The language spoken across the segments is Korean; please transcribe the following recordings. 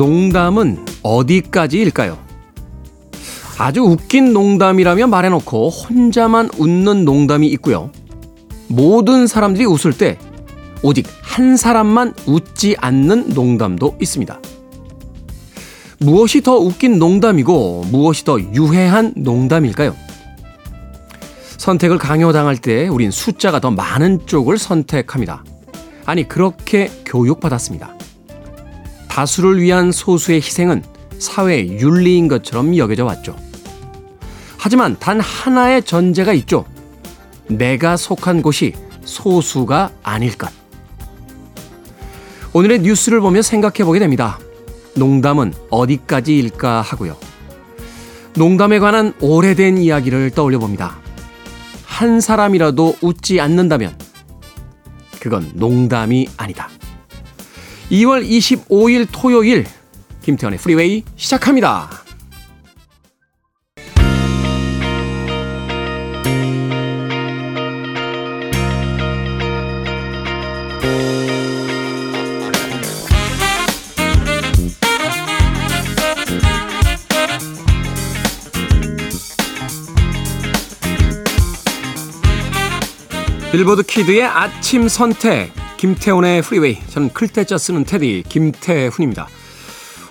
농담은 어디까지일까요? 아주 웃긴 농담이라며 말해놓고 혼자만 웃는 농담이 있고요. 모든 사람들이 웃을 때 오직 한 사람만 웃지 않는 농담도 있습니다. 무엇이 더 웃긴 농담이고 무엇이 더 유해한 농담일까요? 선택을 강요당할 때 우린 숫자가 더 많은 쪽을 선택합니다. 아니, 그렇게 교육받았습니다. 다수를 위한 소수의 희생은 사회의 윤리인 것처럼 여겨져 왔죠. 하지만 단 하나의 전제가 있죠. 내가 속한 곳이 소수가 아닐 것. 오늘의 뉴스를 보며 생각해 보게 됩니다. 농담은 어디까지일까 하고요. 농담에 관한 오래된 이야기를 떠올려 봅니다. 한 사람이라도 웃지 않는다면 그건 농담이 아니다. 2월 25일 토요일 김태현의 프리웨이 시작합니다. 빌보드 kid의 아침 선택 김태훈의 프리웨이 저는 클 태 자 쓰는 태디 김태훈입니다.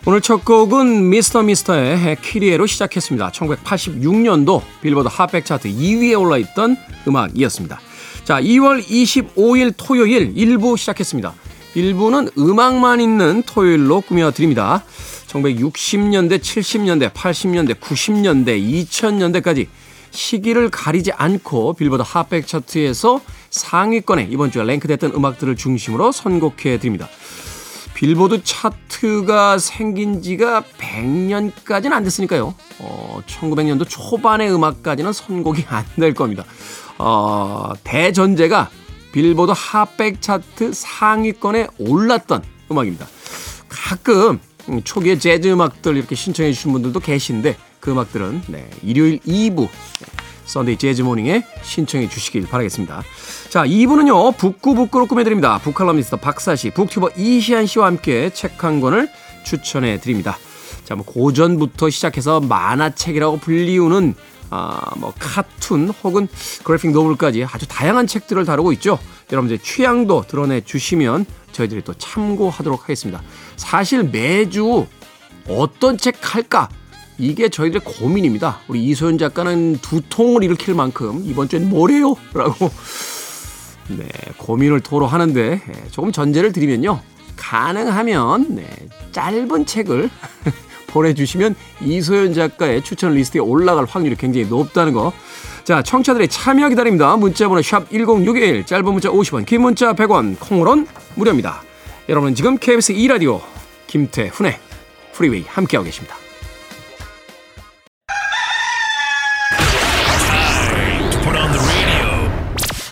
오늘 첫 곡은 Mr. Mister의 Kyrie로 시작했습니다. 1986년도 빌보드 핫백 차트 2위에 올라있던 음악이었습니다. 자, 2월 25일 토요일 1부 시작했습니다. 1부는 음악만 있는 토요일로 꾸며드립니다. 1960년대, 70년대, 80년대, 90년대, 2000년대까지 시기를 가리지 않고 빌보드 핫백 차트에서 상위권에 이번 주에 랭크됐던 음악들을 중심으로 선곡해 드립니다. 빌보드 차트가 생긴 지가 100년까지는 안 됐으니까요. 어, 1900년도 초반의 음악까지는 선곡이 안 될 겁니다. 어, 대전제가 빌보드 핫백 차트 상위권에 올랐던 음악입니다. 가끔 초기에 재즈 음악들 이렇게 신청해 주신 분들도 계신데 그 음악들은 네, 일요일 2부 Sunday Jazz Morning에 신청해 주시길 바라겠습니다. 자, 2부는요. 북구북구로 꾸며드립니다. book칼럼니스트 박사씨, booktuber 이시안 씨와 함께 책 한 권을 추천해 드립니다. 자, 뭐 고전부터 시작해서 만화책이라고 불리우는 아, 뭐 카툰 혹은 graphic novel까지 아주 다양한 책들을 다루고 있죠. 여러분들 취향도 드러내 주시면 저희들이 또 참고하도록 하겠습니다. 사실 매주 어떤 책 할까 이게 저희들의 고민입니다. 우리 이소연 작가는 두통을 일으킬 만큼 이번 주엔 뭐래요? 라고 네, 고민을 토로하는데 예, 조금 전제를 드리면요. 가능하면 네, 짧은 책을 보내주시면 이소연 작가의 추천 리스트에 올라갈 확률이 굉장히 높다는 거. 자, 청취자들의 참여 기다립니다. 문자번호 샵 1061, 짧은 문자 50원, 긴 문자 100원, 콩으론 무료입니다. 여러분은 지금 KBS 2라디오 김태훈의 프리웨이 함께하고 계십니다.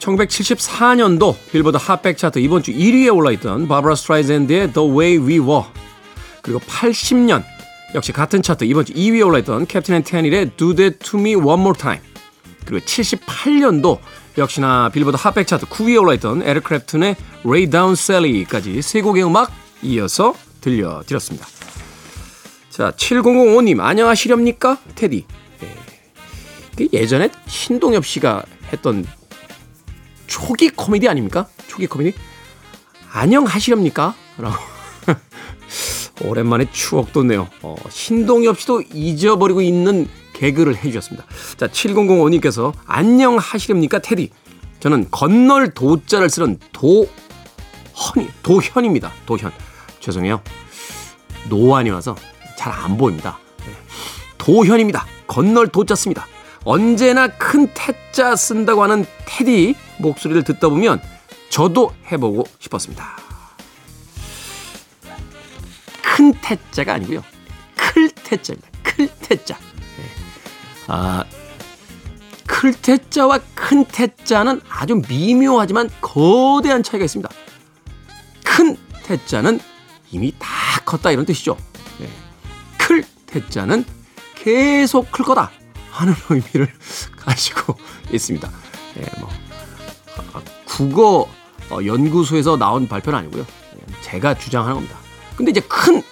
1974년도 빌보드 핫백 차트 이번 주 1위에 올라있던 바브라 스트라이젠드의 The Way We Were 그리고 80년 역시 같은 차트 이번 주 2위에 올라있던 캡틴 앤 테닐의 Do That To Me One More Time 그리고 78년도 역시나 빌보드 핫백 차트 9위에 올라있던 에릭 클랩튼의 Lay Down Sally까지 세 곡의 음악 이어서 들려드렸습니다. 자, 7005님 안녕하시렵니까? 테디. 네. 예전에 신동엽 씨가 했던 초기 코미디 아닙니까? 초기 코미디? 안녕하시렵니까? 라고. 오랜만에 추억 돋네요. 어, 신동엽 씨도 잊어버리고 있는 개그를 해주셨습니다. 자, 7005님께서 안녕하시렵니까? 테디. 저는 건널 도자를 쓰는 도헌이, 도현입니다. 도현. 죄송해요. 노안이 와서 잘 안 보입니다. 네. 도현입니다. 건널 도자 씁니다. 언제나 큰 태자 쓴다고 하는 테디 목소리를 듣다 보면 저도 해보고 싶었습니다. 큰 태자가 아니고요. 클테자입니다. 클테자. 네. 아, 클테자와 큰 태자는 아주 미묘하지만 거대한 차이가 있습니다. 큰 태자는 이미 다 컸다 이런 뜻이죠. 네. 클 태자는 계속 클 거다 하는 의미를 가지고 있습니다. 네, 뭐 아, 국어 어, 연구소에서 나온 발표는 아니고요. 네, 제가 주장하는 겁니다. 근데 이제 큰,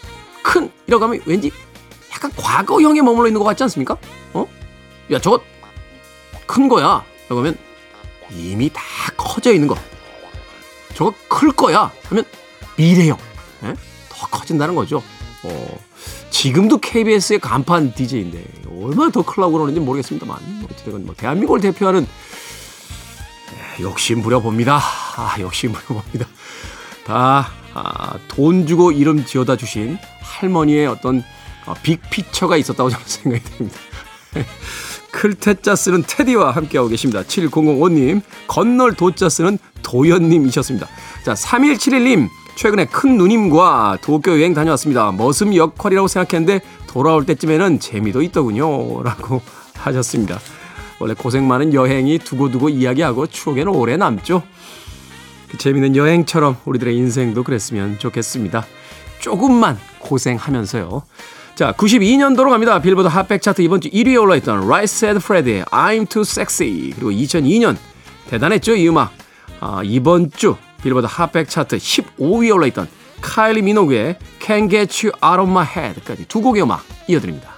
큰, 이라고 하면 왠지 약간 과거형에 머물러 있는 것 같지 않습니까? 어? 야, 저거 큰 거야. 라고 하면 이미 다 커져 있는 거. 저거 클 거야. 하면 미래형. 예? 더 커진다는 거죠. 어, 지금도 KBS의 간판 DJ인데 얼마나 더 클라고 그러는지 모르겠습니다만 어쨌든 뭐 대한민국을 대표하는 예, 욕심 부려봅니다. 아, 욕심 부려봅니다. 다, 아, 돈 주고 이름 지어다 주신 할머니의 어떤 어, 빅피처가 있었다고 저는 생각이 됩니다. 클테자 쓰는 테디와 함께하고 계십니다. 7005님, 건널 도자 쓰는 도연님이셨습니다. 자, 3171님, 최근에 큰 누님과 도쿄 여행 다녀왔습니다. 머슴 역할이라고 생각했는데 돌아올 때쯤에는 재미도 있더군요. 라고 하셨습니다. 원래 고생 많은 여행이 두고두고 이야기하고 추억에는 오래 남죠. 그 재미있는 여행처럼 우리들의 인생도 그랬으면 좋겠습니다. 조금만 고생하면서요. 자, 92년도로 갑니다. 빌보드 핫백 차트 이번 주 1위에 올라있던 Right Said Freddy의 I'm Too Sexy 그리고 2002년 대단했죠 이 음악 아, 이번 주 빌보드 핫백 차트 15위에 올라있던 카일리 미노그의 Can't Get You Out of My Head까지 두 곡의 음악 이어드립니다.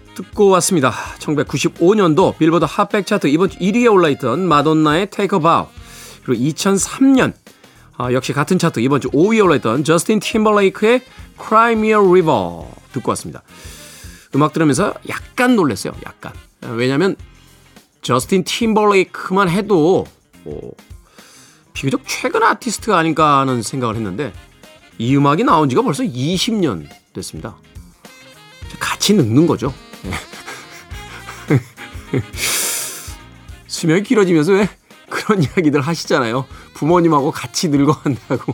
듣고 왔습니다. 1995년도 빌보드 핫백 차트 이번 주 1위에 올라있던 마돈나의 Take a Bow 그리고 2003년 아, 역시 같은 차트 이번 주 5위에 올라있던 저스틴 팀벌레이크의 Cry Me a River 듣고 왔습니다. 음악 들으면서 약간 놀랐어요. 약간. 왜냐면 저스틴 팀벌레이크만 해도 뭐 비교적 최근 아티스트가 아닌가 하는 생각을 했는데 이 음악이 나온 지가 벌써 20년 됐습니다. 같이 늙는 거죠. 수명이 길어지면서 왜 그런 이야기들 하시잖아요. 부모님하고 같이 늙어간다고.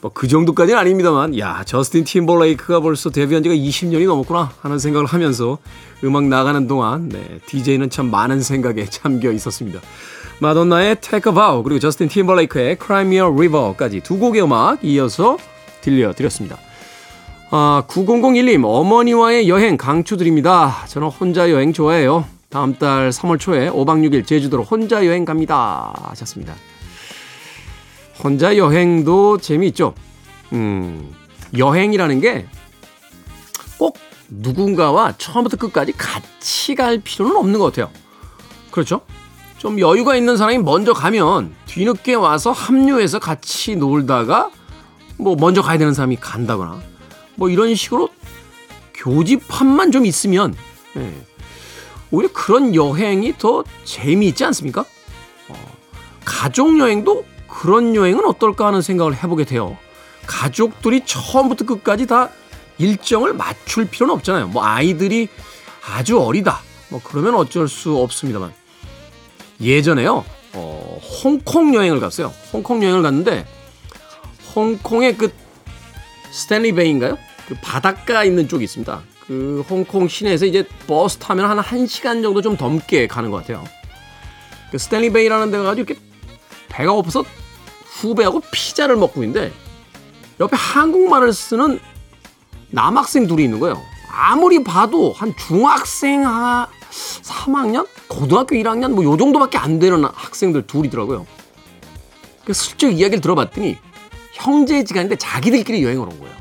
뭐 그 정도까지는 아닙니다만, 야 저스틴 팀벌레이크가 벌써 데뷔한 지가 20년이 넘었구나 하는 생각을 하면서 음악 나가는 동안 네, DJ는 참 많은 생각에 잠겨 있었습니다. 마돈나의 Take a Bow 그리고 저스틴 팀벌레이크의 Cry Me a River까지 두 곡의 음악 이어서 들려드렸습니다. 아, 9001님, 어머니와의 여행 강추드립니다. 저는 혼자 여행 좋아해요. 다음 달 3월 초에 5박 6일 제주도로 혼자 여행 갑니다. 하셨습니다. 혼자 여행도 재미있죠? 음, 여행이라는 게 꼭 누군가와 처음부터 끝까지 같이 갈 필요는 없는 것 같아요. 그렇죠? 좀 여유가 있는 사람이 먼저 가면 뒤늦게 와서 합류해서 같이 놀다가 뭐 먼저 가야 되는 사람이 간다거나 뭐 이런 식으로 교집합만 좀 있으면 예, 오히려 그런 여행이 더 재미있지 않습니까? 어, 가족 여행도 그런 여행은 어떨까 하는 생각을 해보게 돼요. 가족들이 처음부터 끝까지 다 일정을 맞출 필요는 없잖아요. 뭐 아이들이 아주 어리다. 뭐 그러면 어쩔 수 없습니다만. 예전에요. 어, 홍콩 여행을 갔어요. 홍콩 여행을 갔는데 홍콩의 그 스탠리 베이인가요? 그 바닷가 있는 쪽이 있습니다. 그 홍콩 시내에서 이제 버스 타면 한 1시간 정도 좀 넘게 가는 것 같아요. 그 스탠리 베이라는 데가 가지고 이렇게 배가 고파서 후배하고 피자를 먹고 있는데 옆에 한국말을 쓰는 남학생 둘이 있는 거예요. 아무리 봐도 한 중학생 하 3학년? 고등학교 1학년? 뭐 요 정도밖에 안 되는 학생들 둘이더라고요. 그래서 슬쩍 이야기를 들어봤더니 형제지간인데 자기들끼리 여행을 온 거예요.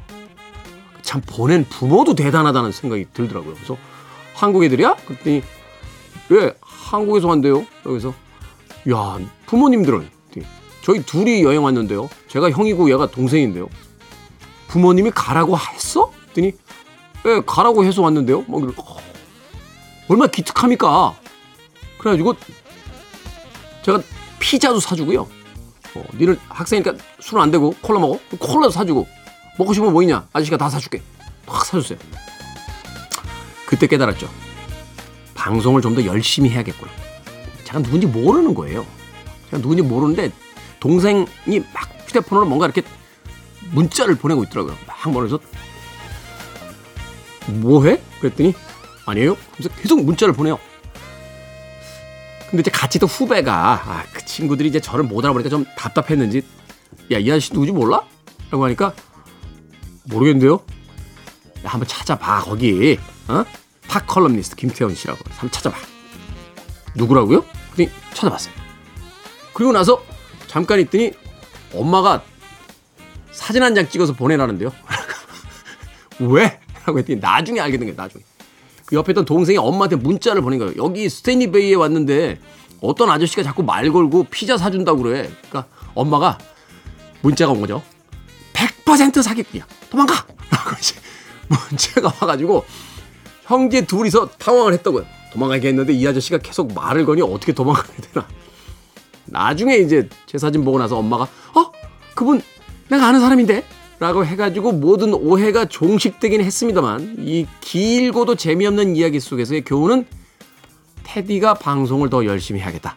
참 보낸 부모도 대단하다는 생각이 들더라고요. 그래서 한국 애들이야? 그랬더니 왜 한국에서 왔는데요? 여기서 야 부모님들은 저희 둘이 여행 왔는데요. 제가 형이고 얘가 동생인데요. 부모님이 가라고 했어? 그랬더니 예 가라고 해서 왔는데요. 뭐 어, 얼마나 기특합니까? 그래가지고 제가 피자도 사주고요. 어, 니는 학생이니까 술은 안 되고 콜라 먹어? 콜라도 사주고 먹고 싶은 뭐 있냐? 아저씨가 다 사줄게. 확 사줬어요. 그때 깨달았죠. 방송을 좀 더 열심히 해야겠구나. 제가 누군지 모르는 거예요. 제가 누군지 모르는데 동생이 막 휴대폰으로 뭔가 이렇게 문자를 보내고 있더라고요. 막 보내서 뭐해? 그랬더니 아니에요. 계속 문자를 보내요. 근데 이제 같이 또 후배가 아, 그 친구들이 이제 저를 못 알아보니까 좀 답답했는지 야 이 아저씨 누구지 몰라? 라고 하니까 모르겠는데요. 야, 한번 찾아봐 거기 어? 팝 컬럼니스트 김태훈 씨라고 한번 찾아봐. 누구라고요? 그랬더니 찾아봤어요. 그리고 나서 잠깐 있더니 엄마가 사진 한 장 찍어서 보내라는데요. 왜? 라고 했더니 나중에 알게 된 거예요. 나중에. 그 옆에 있던 동생이 엄마한테 문자를 보낸 거예요. 여기 스탠리 베이에 왔는데 어떤 아저씨가 자꾸 말 걸고 피자 사준다고 그래. 그러니까 엄마가 문자가 온 거죠. 100% 사기꾼이야. 도망가! 라고 이제 문자가 와가지고 형제 둘이서 당황을 했다고요. 도망가겠는데 이 아저씨가 계속 말을 거니 어떻게 도망가야 되나. 나중에 이제 제 사진 보고 나서 엄마가 어? 그분 내가 아는 사람인데? 라고 해가지고 모든 오해가 종식되긴 했습니다만 이 길고도 재미없는 이야기 속에서의 교훈은 테디가 방송을 더 열심히 해야겠다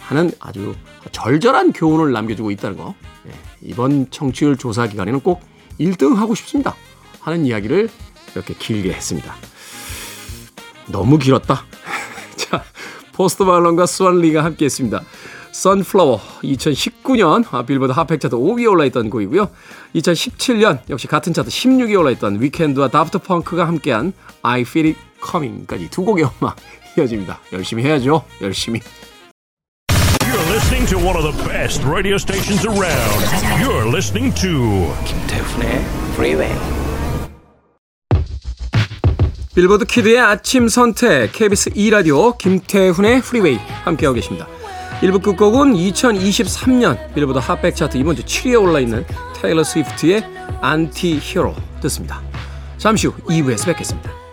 하는 아주 절절한 교훈을 남겨주고 있다는 거. 네, 이번 청취율 조사 기간에는 꼭 1등 하고 싶습니다 하는 이야기를 이렇게 길게 했습니다. 너무 길었다. 자 포스트 발론과 수완리가 함께 했습니다 선플라워 2019년 빌보드 핫팩 차트 5위에 올라있던 곡이고요. 2017년 역시 같은 차트 16위에 올라있던 위켄드와 다프트 펑크가 함께한 I Feel It Coming까지 두 곡의 음악 이어집니다. 열심히 해야죠. 열심히. You're listening to one of the best radio stations around. You're listening to 김태훈의 Freeway. 빌보드 kid의 아침 선택 KBS 2라디오 김태훈의 프리웨이 함께하고 계십니다. 1부 끝곡은 2023년 빌보드 핫백 차트 이번 주 7위에 올라있는 테일러 스위프트의 Anti-Hero 듣습니다. 잠시 후 2부에서 뵙겠습니다.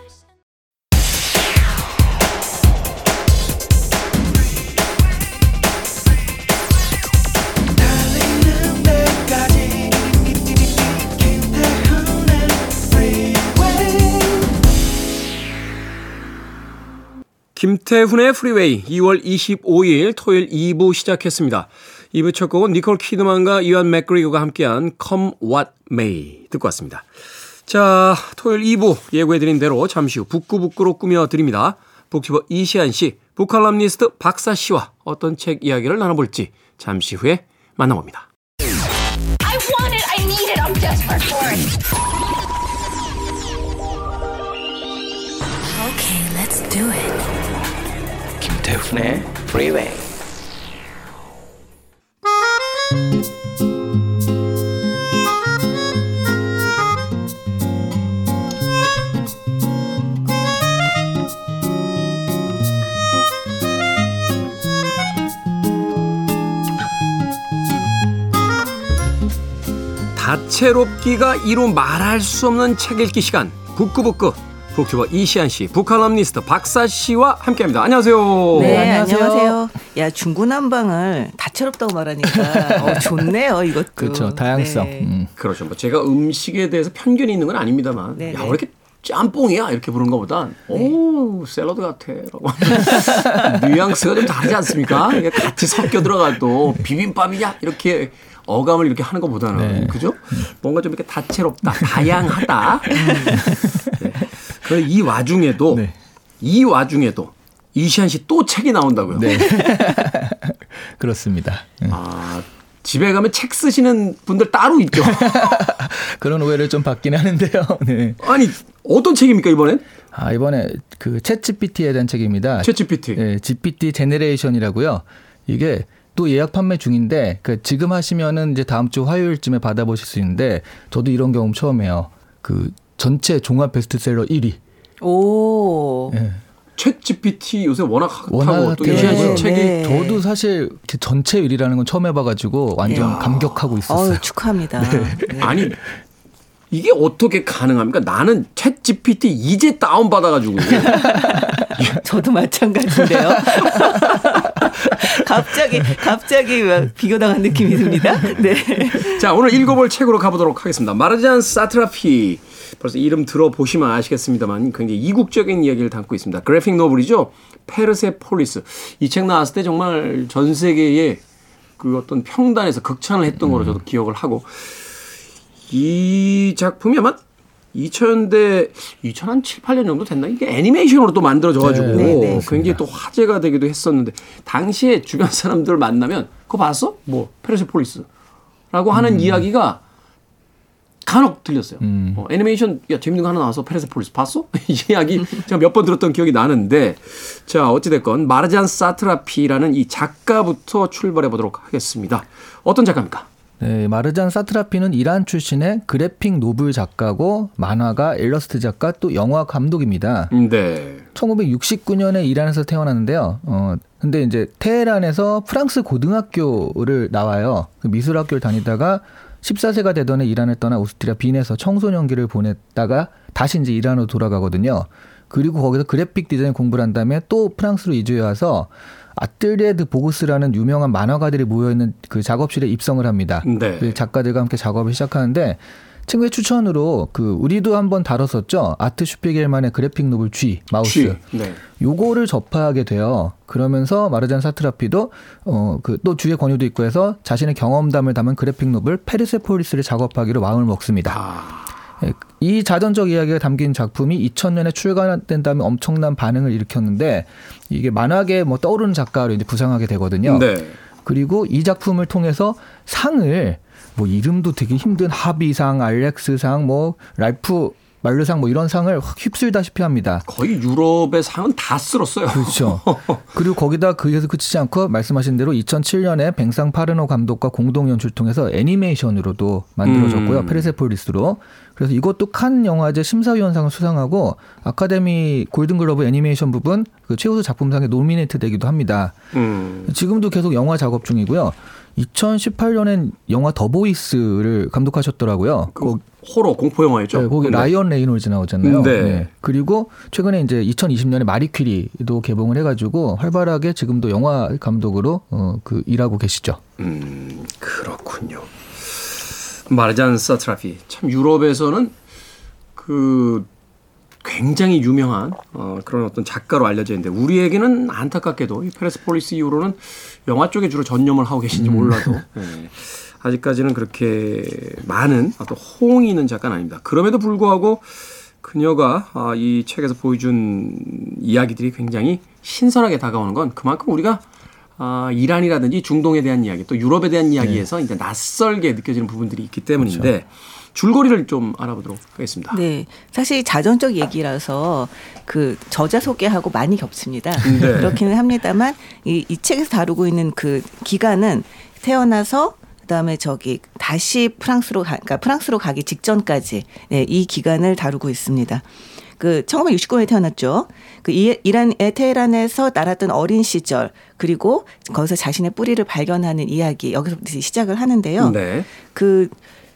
김태훈의 프리웨이 2월 25일 토요일 2부 시작했습니다. 2부 첫 곡은 니콜 키드만과 이완 맥그리거가 함께한 Come What May 듣고 왔습니다. 자, 토요일 2부 예고해드린 대로 잠시 후 북구북구로 꾸며드립니다. booktuber 이시안 씨, book칼럼니스트 박사 씨와 어떤 책 이야기를 나눠볼지 잠시 후에 만나봅니다. Okay, let's do it. 김태훈의 Freeway. 다채롭기가 이루 말할 수 없는 책 읽기 시간 북구북구 북튜버 이시안 씨, 북칼럼니스트 박사 씨와 함께합니다. 안녕하세요. 네, 안녕하세요. 안녕하세요. 야, 중구난방을 다채롭다고 말하니까 어, 좋네요, 이것도. 그렇죠. 다양성. 네. 음. 그렇죠. 뭐 제가 음식에 대해서 편견이 있는 건 아닙니다만, 네, 야, 네. 왜 이렇게 짬뽕이야? 이렇게 부르는 것보다, 오, 샐러드 같아. 라고. 뉘앙스가 좀 다르지 않습니까? 이게 같이 섞여 들어가 또 비빔밥이야? 이렇게 어감을 이렇게 하는 것보다는, 네. 그죠? 뭔가 좀 이렇게 다채롭다, 다양하다. 네. 그이 와중에도, 네. 이 와중에도, 이시안 씨 또 책이 나온다고요? 네. 그렇습니다. 음. 아, 집에 가면 책 쓰시는 분들 따로 있죠. 그런 오해를 좀 받긴 하는데요. 네. 아니, 어떤 책입니까, 이번엔? 아, 이번에 그 챗GPT에 대한 책입니다. 챗 GPT. 예, GPT 제네레이션이라고요. 이게 또 예약 판매 중인데 그 지금 하시면은 이제 다음 주 화요일쯤에 받아보실 수 있는데 저도 이런 경험 처음이에요. 그 전체 종합 베스트셀러 1위. 오. 예. 챗 GPT 요새 워낙 워낙 핫하고 또씨 네, 책이 네. 저도 사실 이렇게 전체 일이라는 건 처음 해봐가지고 완전 감격하고 있었어요. 어우, 축하합니다. 네. 아니 이게 어떻게 가능합니까? 나는 챗 GPT 이제 다운 받아가지고 저도 마찬가지인데요. 갑자기 갑자기 막 비교당한 느낌이 듭니다. 네. 자 오늘 읽어볼 책으로 가보도록 하겠습니다. 마르잔 사트라피 벌써 이름 들어보시면 아시겠습니다만 굉장히 이국적인 이야기를 담고 있습니다. graphic novel이죠. 페르세폴리스 이 책 나왔을 때 정말 전 세계에 그 어떤 평단에서 극찬을 했던 거로 저도 기억을 하고 이 작품이 아마 2000년대 2007, 8년 정도 됐나 이게 애니메이션으로 또 만들어져가지고 네, 네, 네. 굉장히 또 화제가 되기도 했었는데 당시에 주변 사람들 만나면 그거 봤어? 뭐 페르세폴리스라고 하는 이야기가 간혹 들렸어요. 어, 애니메이션 야 재밌는 거 하나 나와서 페르세폴리스 봤어? 이 이야기 제가 몇 번 들었던 기억이 나는데 자 어찌 됐건 마르잔 사트라피라는 이 작가부터 출발해 보도록 하겠습니다. 어떤 작가입니까? 네, 마르잔 사트라피는 이란 출신의 graphic novel 작가고 만화가, 일러스트 작가 또 영화 감독입니다. 네. 1969년에 이란에서 태어났는데요. 어, 근데 이제 테헤란에서 프랑스 고등학교를 나와요. 그 미술학교를 다니다가 14세가 되던 해 이란을 떠나 오스트리아 빈에서 청소년기를 보냈다가 다시 이제 이란으로 돌아가거든요. 그리고 거기서 그래픽 디자인 공부를 한 다음에 또 프랑스로 이주해 와서 Atelier des Vosges라는 유명한 만화가들이 모여 있는 그 작업실에 입성을 합니다. 네. 그 작가들과 함께 작업을 시작하는데 친구의 추천으로 그 우리도 한번 다뤘었죠. 아트 슈피겔만의 graphic novel 쥐 마우스. 쥐. 네. 요거를 접하게 돼요. 그러면서 마르잔 사트라피도 어 그 또 주위 권유도 있고 해서 자신의 경험담을 담은 graphic novel 페르세폴리스를 작업하기로 마음을 먹습니다. 아, 예, 이 자전적 이야기가 담긴 작품이 2000년에 출간된 다음에 엄청난 반응을 일으켰는데 이게 만화계 뭐 떠오르는 작가로 이제 부상하게 되거든요. 네. 그리고 이 작품을 통해서 상을 뭐 이름도 되게 힘든 하비상, 알렉스상, 뭐 랄프 말르상 뭐 이런 상을 확 휩쓸다시피 합니다. 거의 유럽의 상은 다 쓸었어요. 그렇죠. 그리고 거기다 그에서 그치지 않고 말씀하신 대로 2007년에 뱅상 파르노 감독과 공동 연출 통해서 애니메이션으로도 만들어졌고요. 음. 페르세폴리스로. 그래서 이것도 칸 영화제 심사위원상을 수상하고 아카데미 골든글러브 애니메이션 부분 그 최우수 작품상에 노미네이트 되기도 합니다. 음. 지금도 계속 영화 작업 중이고요. 2018년엔 영화 더 보이스를 감독하셨더라고요. 그 호러 공포 영화였죠. 네, 거기 네. 라이언 레이놀즈 나오잖아요. 네. 그리고 최근에 이제 2020년에 마리퀴리도 개봉을 해가지고 활발하게 지금도 영화 감독으로 어, 그 일하고 계시죠. 음, 그렇군요. 마르잔 사트라피 참 유럽에서는 그 굉장히 유명한 어, 그런 어떤 작가로 알려져 있는데 우리에게는 안타깝게도 이 페레스폴리스 이후로는 영화 쪽에 주로 전념을 하고 계신지 몰라도. 예, 아직까지는 그렇게 많은 어떤 호응이 있는 작가는 아닙니다. 그럼에도 불구하고 그녀가 아, 이 책에서 보여준 이야기들이 굉장히 신선하게 다가오는 건 그만큼 우리가 아, 이란이라든지 중동에 대한 이야기 또 유럽에 대한 이야기에서 이제 낯설게 느껴지는 부분들이 있기 때문인데 줄거리를 좀 알아보도록 하겠습니다. 네. 사실 자전적 얘기라서 그 저자 소개하고 많이 겹칩니다. 네. 그렇기는 합니다만 이, 이 책에서 다루고 있는 그 기간은 태어나서 그다음에 저기 다시 프랑스로 가, 그러니까 프랑스로 가기 직전까지 네, 이 기간을 다루고 있습니다. 그 1969년에 태어났죠. 그 이- 이란의 테헤란에서 날았던 어린 시절 그리고 거기서 자신의 뿌리를 발견하는 이야기 여기서부터 시작을 하는데요. 네. 그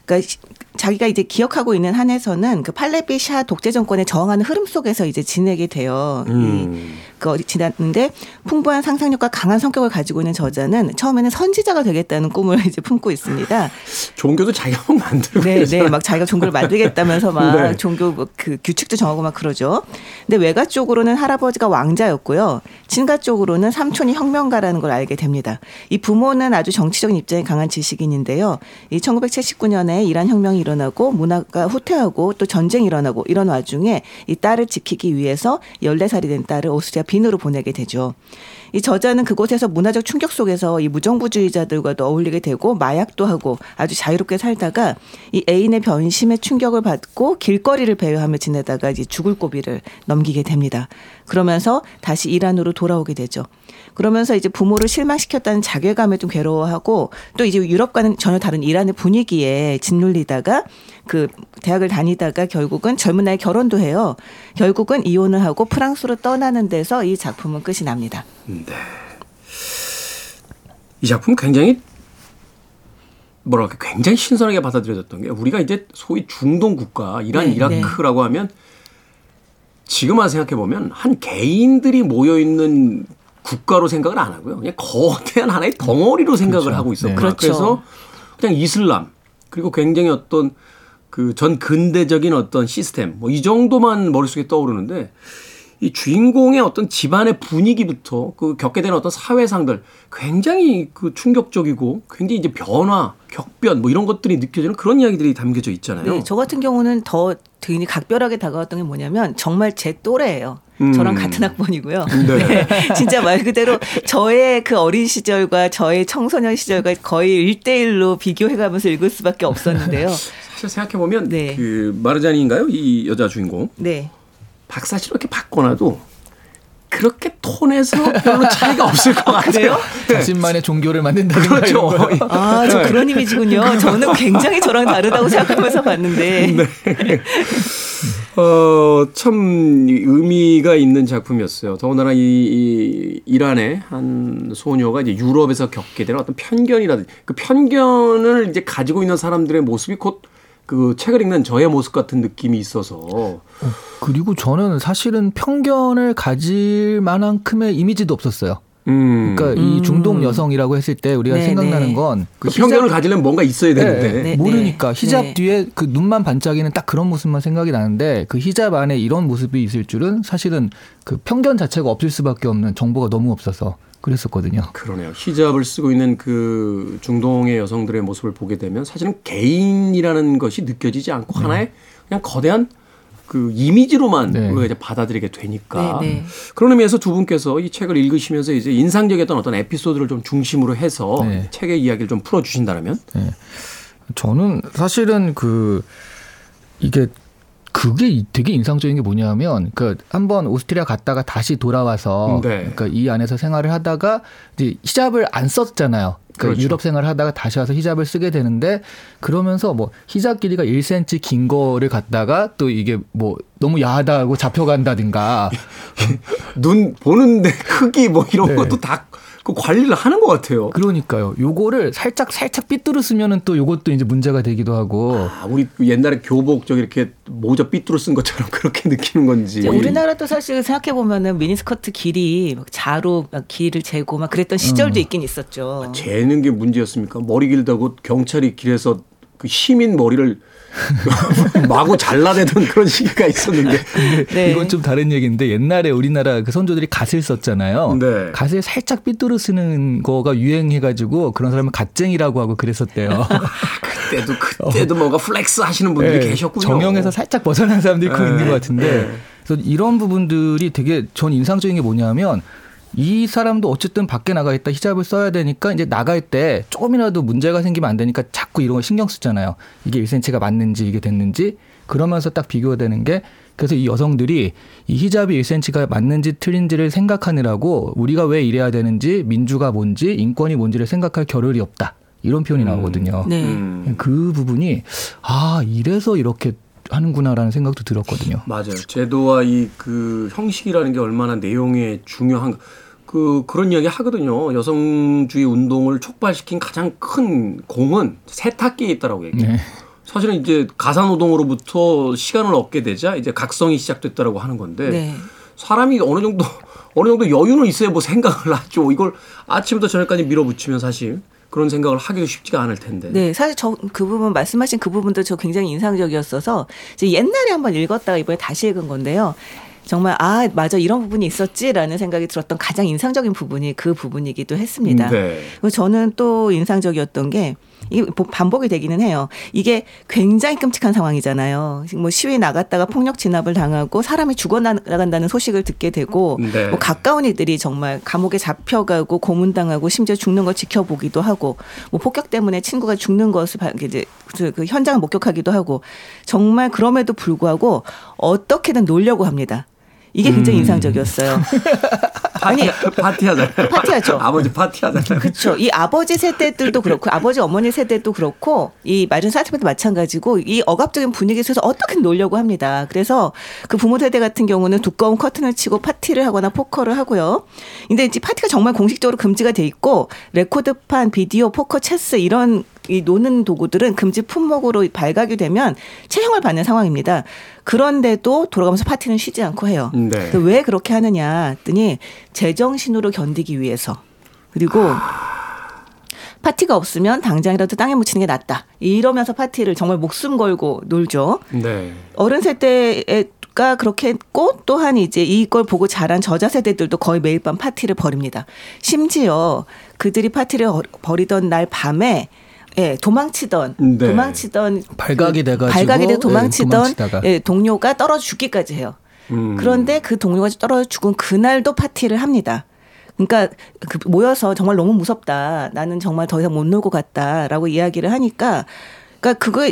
그러니까 시- 자기가 이제 기억하고 있는 한에서는 그 팔레비 샤 독재 정권에 저항하는 흐름 속에서 이제 지내게 돼요. 음. 그 어디 지났는데 풍부한 상상력과 강한 성격을 가지고 있는 저자는 처음에는 선지자가 되겠다는 꿈을 이제 품고 있습니다. 종교도 자기가 막 만들고 네, 네, 막 자기가 종교를 만들겠다면서 막 네. 종교 뭐그 규칙도 정하고 막 그러죠. 근데 외가 쪽으로는 할아버지가 왕자였고요. 친가 쪽으로는 삼촌이 혁명가라는 걸 알게 됩니다. 이 부모는 아주 정치적인 입장이 강한 지식인인데요. 이 1979년에 이란 혁명이 일어나고 문화가 후퇴하고 또 전쟁이 일어나고 이런 와중에 이 딸을 지키기 위해서 14살이 된 딸을 오스트리아 빈으로 보내게 되죠. 이 저자는 그곳에서 문화적 충격 속에서 이 무정부주의자들과도 어울리게 되고 마약도 하고 아주 자유롭게 살다가 이 애인의 변심에 충격을 받고 길거리를 배회하며 지내다가 이제 죽을 고비를 넘기게 됩니다. 그러면서 다시 이란으로 돌아오게 되죠. 그러면서 이제 부모를 실망시켰다는 자괴감에 좀 괴로워하고 또 이제 유럽과는 전혀 다른 이란의 분위기에 짓눌리다가 그 대학을 다니다가 결국은 젊은 나이에 결혼도 해요. 결국은 이혼을 하고 프랑스로 떠나는 데서 이 작품은 끝이 납니다. 이 작품 굉장히 뭐랄까 굉장히 신선하게 받아들여졌던 게 우리가 이제 소위 중동 국가 이란 네, 이라크라고 하면 지금 와서 생각해 보면 한 개인들이 모여 있는 국가로 생각을 안 하고요. 그냥 거대한 하나의 덩어리로 생각을 그렇죠. 하고 있었구나. 네. 그렇죠. 그래서 그냥 이슬람 그리고 굉장히 어떤 그 전 근대적인 어떤 시스템 뭐 이 정도만 머릿속에 떠오르는데 이 주인공의 어떤 집안의 분위기부터 그 겪게 되는 어떤 사회상들 굉장히 그 충격적이고 굉장히 이제 변화, 격변 뭐 이런 것들이 느껴지는 그런 이야기들이 담겨져 있잖아요. 네, 저 같은 경우는 더 굉장히 각별하게 다가왔던 게 뭐냐면 정말 제 또래예요. 음. 저랑 같은 학번이고요. 네. 네. 진짜 말 그대로 저의 그 어린 시절과 저의 청소년 시절과 거의 일대일로 비교해가면서 읽을 수밖에 없었는데요. 사실 생각해 보면 네. 그 마르자니인가요? 이 여자 주인공 네. 박사실 이렇게 바꿔놔도 그렇게 톤에서 별로 차이가 없을 것 같아요. 그래요? 자신만의 종교를 만든다든가 그렇죠. 이런 거. 아, 저 그런 이미지군요. 저는 굉장히 저랑 다르다고 생각하면서 봤는데. 어, 참 의미가 있는 작품이었어요. 더군다나 이, 이 이란의 한 소녀가 이제 유럽에서 겪게 되는 어떤 편견이라든지 그 편견을 이제 가지고 있는 사람들의 모습이 곧 그 책을 읽는 저의 모습 같은 느낌이 있어서 그리고 저는 사실은 편견을 가질 만한큼의 이미지도 없었어요. 음. 그러니까 이 중동 여성이라고 했을 때 우리가 네, 생각나는 네. 건그 편견을 가지려면 뭔가 있어야 되는데 네, 네, 모르니까 네. 히잡 네. 뒤에 그 눈만 반짝이는 딱 그런 모습만 생각이 나는데 그 히잡 안에 이런 모습이 있을 줄은 사실은 그 편견 자체가 없을 수밖에 없는 정보가 너무 없어서 그랬었거든요. 그러네요. 히잡을 쓰고 있는 그 중동의 여성들의 모습을 보게 되면 사실은 개인이라는 것이 느껴지지 않고 하나의 그냥 거대한 그 이미지로만 네. 우리가 이제 받아들이게 되니까 네, 네. 그런 의미에서 두 분께서 이 책을 읽으시면서 이제 인상적이었던 어떤 에피소드를 좀 중심으로 해서 네. 책의 이야기를 좀 풀어주신다면 저는 사실은 그 이게 그게 되게 인상적인 게 뭐냐면 그 한번 오스트리아 갔다가 다시 돌아와서 네. 그러니까 이 안에서 생활을 하다가 이제 히잡을 안 썼잖아요. 그러니까 그렇죠. 유럽 생활을 하다가 다시 와서 히잡을 쓰게 되는데 그러면서 뭐 히잡 길이가 1cm 긴 거를 갖다가 또 이게 뭐 너무 야하다고 잡혀간다든가 눈 보는데 크기 뭐 이런 네. 것도 다 그 관리를 하는 것 같아요. 그러니까요. 요거를 살짝 살짝 삐뚤어 쓰면은 또 요것도 이제 문제가 되기도 하고 아, 우리 그 옛날에 교복 저기 이렇게 모자 삐뚤어 쓴 것처럼 그렇게 느끼는 건지. 우리나라도 사실 생각해 보면은 미니스커트 길이 막 자로 막 길을 재고 막 그랬던 시절도 있긴 있었죠. 재는 게 문제였습니까? 머리 길다고 경찰이 길에서 그 시민 머리를 마구 잘라내던 그런 시기가 있었는데. 네. 이건 좀 다른 얘기인데 옛날에 우리나라 그 선조들이 갓을 썼잖아요. 네. 갓을 살짝 삐뚤어 쓰는 거가 유행해가지고 그런 사람을 갓쟁이라고 하고 그랬었대요. 그때도 그때도 뭔가 flex 하시는 분들이 네, 계셨군요. 정형에서 살짝 벗어난 사람들이 꼭 네. 있는 것 같은데 네. 그래서 이런 부분들이 되게 전 인상적인 게 뭐냐면 이 사람도 어쨌든 밖에 나가 있다 히잡을 써야 되니까 이제 나갈 때 조금이라도 문제가 생기면 안 되니까 자꾸 이런 거 신경 쓰잖아요. 이게 1cm가 맞는지 이게 됐는지 그러면서 딱 비교가 되는 게 그래서 이 여성들이 이 히잡이 1cm가 맞는지 틀린지를 생각하느라고 우리가 왜 이래야 되는지 민주가 뭔지 인권이 뭔지를 생각할 겨를이 없다. 이런 표현이 나오거든요. 네. 음, 그 부분이 아 이래서 이렇게 하는구나라는 생각도 들었거든요. 맞아요. 제도와 이 그 형식이라는 게 얼마나 내용에 중요한 그 그런 이야기 하거든요. 여성주의 운동을 촉발시킨 가장 큰 공은 세탁기에 있다라고 얘기해요. 네. 사실은 이제 가사노동으로부터 시간을 얻게 되자 이제 각성이 시작됐다라고 하는 건데 네. 사람이 어느 정도 어느 정도 여유는 있어야 뭐 생각을 하죠. 이걸 아침부터 저녁까지 밀어붙이면 사실 그런 생각을 하기도 쉽지가 않을 텐데. 네, 사실 저 그 부분 말씀하신 그 부분도 저 굉장히 인상적이었어서 이제 옛날에 한번 읽었다가 이번에 다시 읽은 건데요. 정말 아 맞아 이런 부분이 있었지라는 생각이 들었던 가장 인상적인 부분이 그 부분이기도 했습니다. 네. 그리고 저는 또 인상적이었던 게이 반복이 되기는 해요. 이게 굉장히 끔찍한 상황이잖아요. 뭐 시위 나갔다가 폭력 진압을 당하고 사람이 죽어 나간다는 소식을 듣게 되고 네. 뭐 가까운 이들이 정말 감옥에 잡혀가고 고문당하고 심지어 죽는 걸 지켜보기도 하고 뭐 폭격 때문에 친구가 죽는 것을 바- 이제 그 현장을 목격하기도 하고 정말 그럼에도 불구하고 어떻게든 놀려고 합니다. 이게 굉장히 인상적이었어요. 파티, 파티하잖아요. 파티하죠. 아버지 파티하잖아요. 그렇죠. 이 아버지 세대들도 그렇고 아버지 어머니 세대도 그렇고 이 마르잔 사트라피도 마찬가지고 이 억압적인 분위기 속에서 어떻게 놀려고 합니다. 그래서 그 부모 세대 같은 경우는 두꺼운 커튼을 치고 파티를 하거나 포커를 하고요. 근데 이제 파티가 정말 공식적으로 금지가 돼 있고 레코드판, 비디오, 포커, 체스 이런 이 노는 도구들은 금지 품목으로 발각이 되면 채용을 받는 상황입니다. 그런데도 돌아가면서 파티는 쉬지 않고 해요. 네. 그왜 그렇게 하느냐 했더니 제정신으로 견디기 위해서 그리고 파티가 없으면 당장이라도 땅에 묻히는 게 낫다. 이러면서 파티를 정말 목숨 걸고 놀죠. 네. 어른 세대가 그렇게 했고 또한 이제 이걸 보고 자란 저자 세대들도 거의 매일 밤 파티를 벌입니다. 심지어 그들이 파티를 어- 벌이던 날 밤에 예, 도망치던 네. 도망치던 발각이 그 돼가지고, 발각이 돼 예, 도망치던 도망치다가. 예, 동료가 떨어져 죽기까지 해요. 음. 그런데 그 동료가 떨어져 죽은 그날도 파티를 합니다. 그러니까 그 모여서 정말 너무 무섭다. 나는 정말 더 이상 못 놀고 갔다라고 이야기를 하니까 그러니까 그거